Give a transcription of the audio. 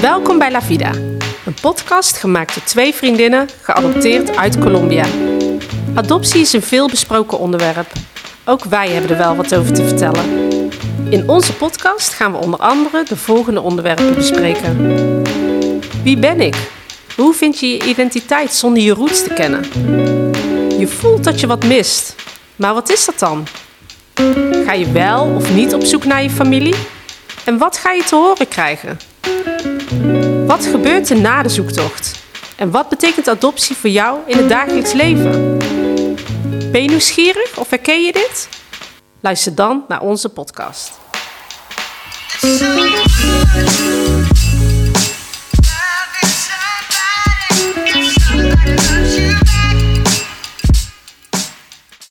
Welkom bij La Vida, een podcast gemaakt door twee vriendinnen, geadopteerd uit Colombia. Adoptie is een veelbesproken onderwerp. Ook wij hebben er wel wat over te vertellen. In onze podcast gaan we onder andere de volgende onderwerpen bespreken. Wie ben ik? Hoe vind je je identiteit zonder je roots te kennen? Je voelt dat je wat mist. Maar wat is dat dan? Ga je wel of niet op zoek naar je familie? En wat ga je te horen krijgen? Wat gebeurt er na de zoektocht? En wat betekent adoptie voor jou in het dagelijks leven? Ben je nieuwsgierig of herken je dit? Luister dan naar onze podcast.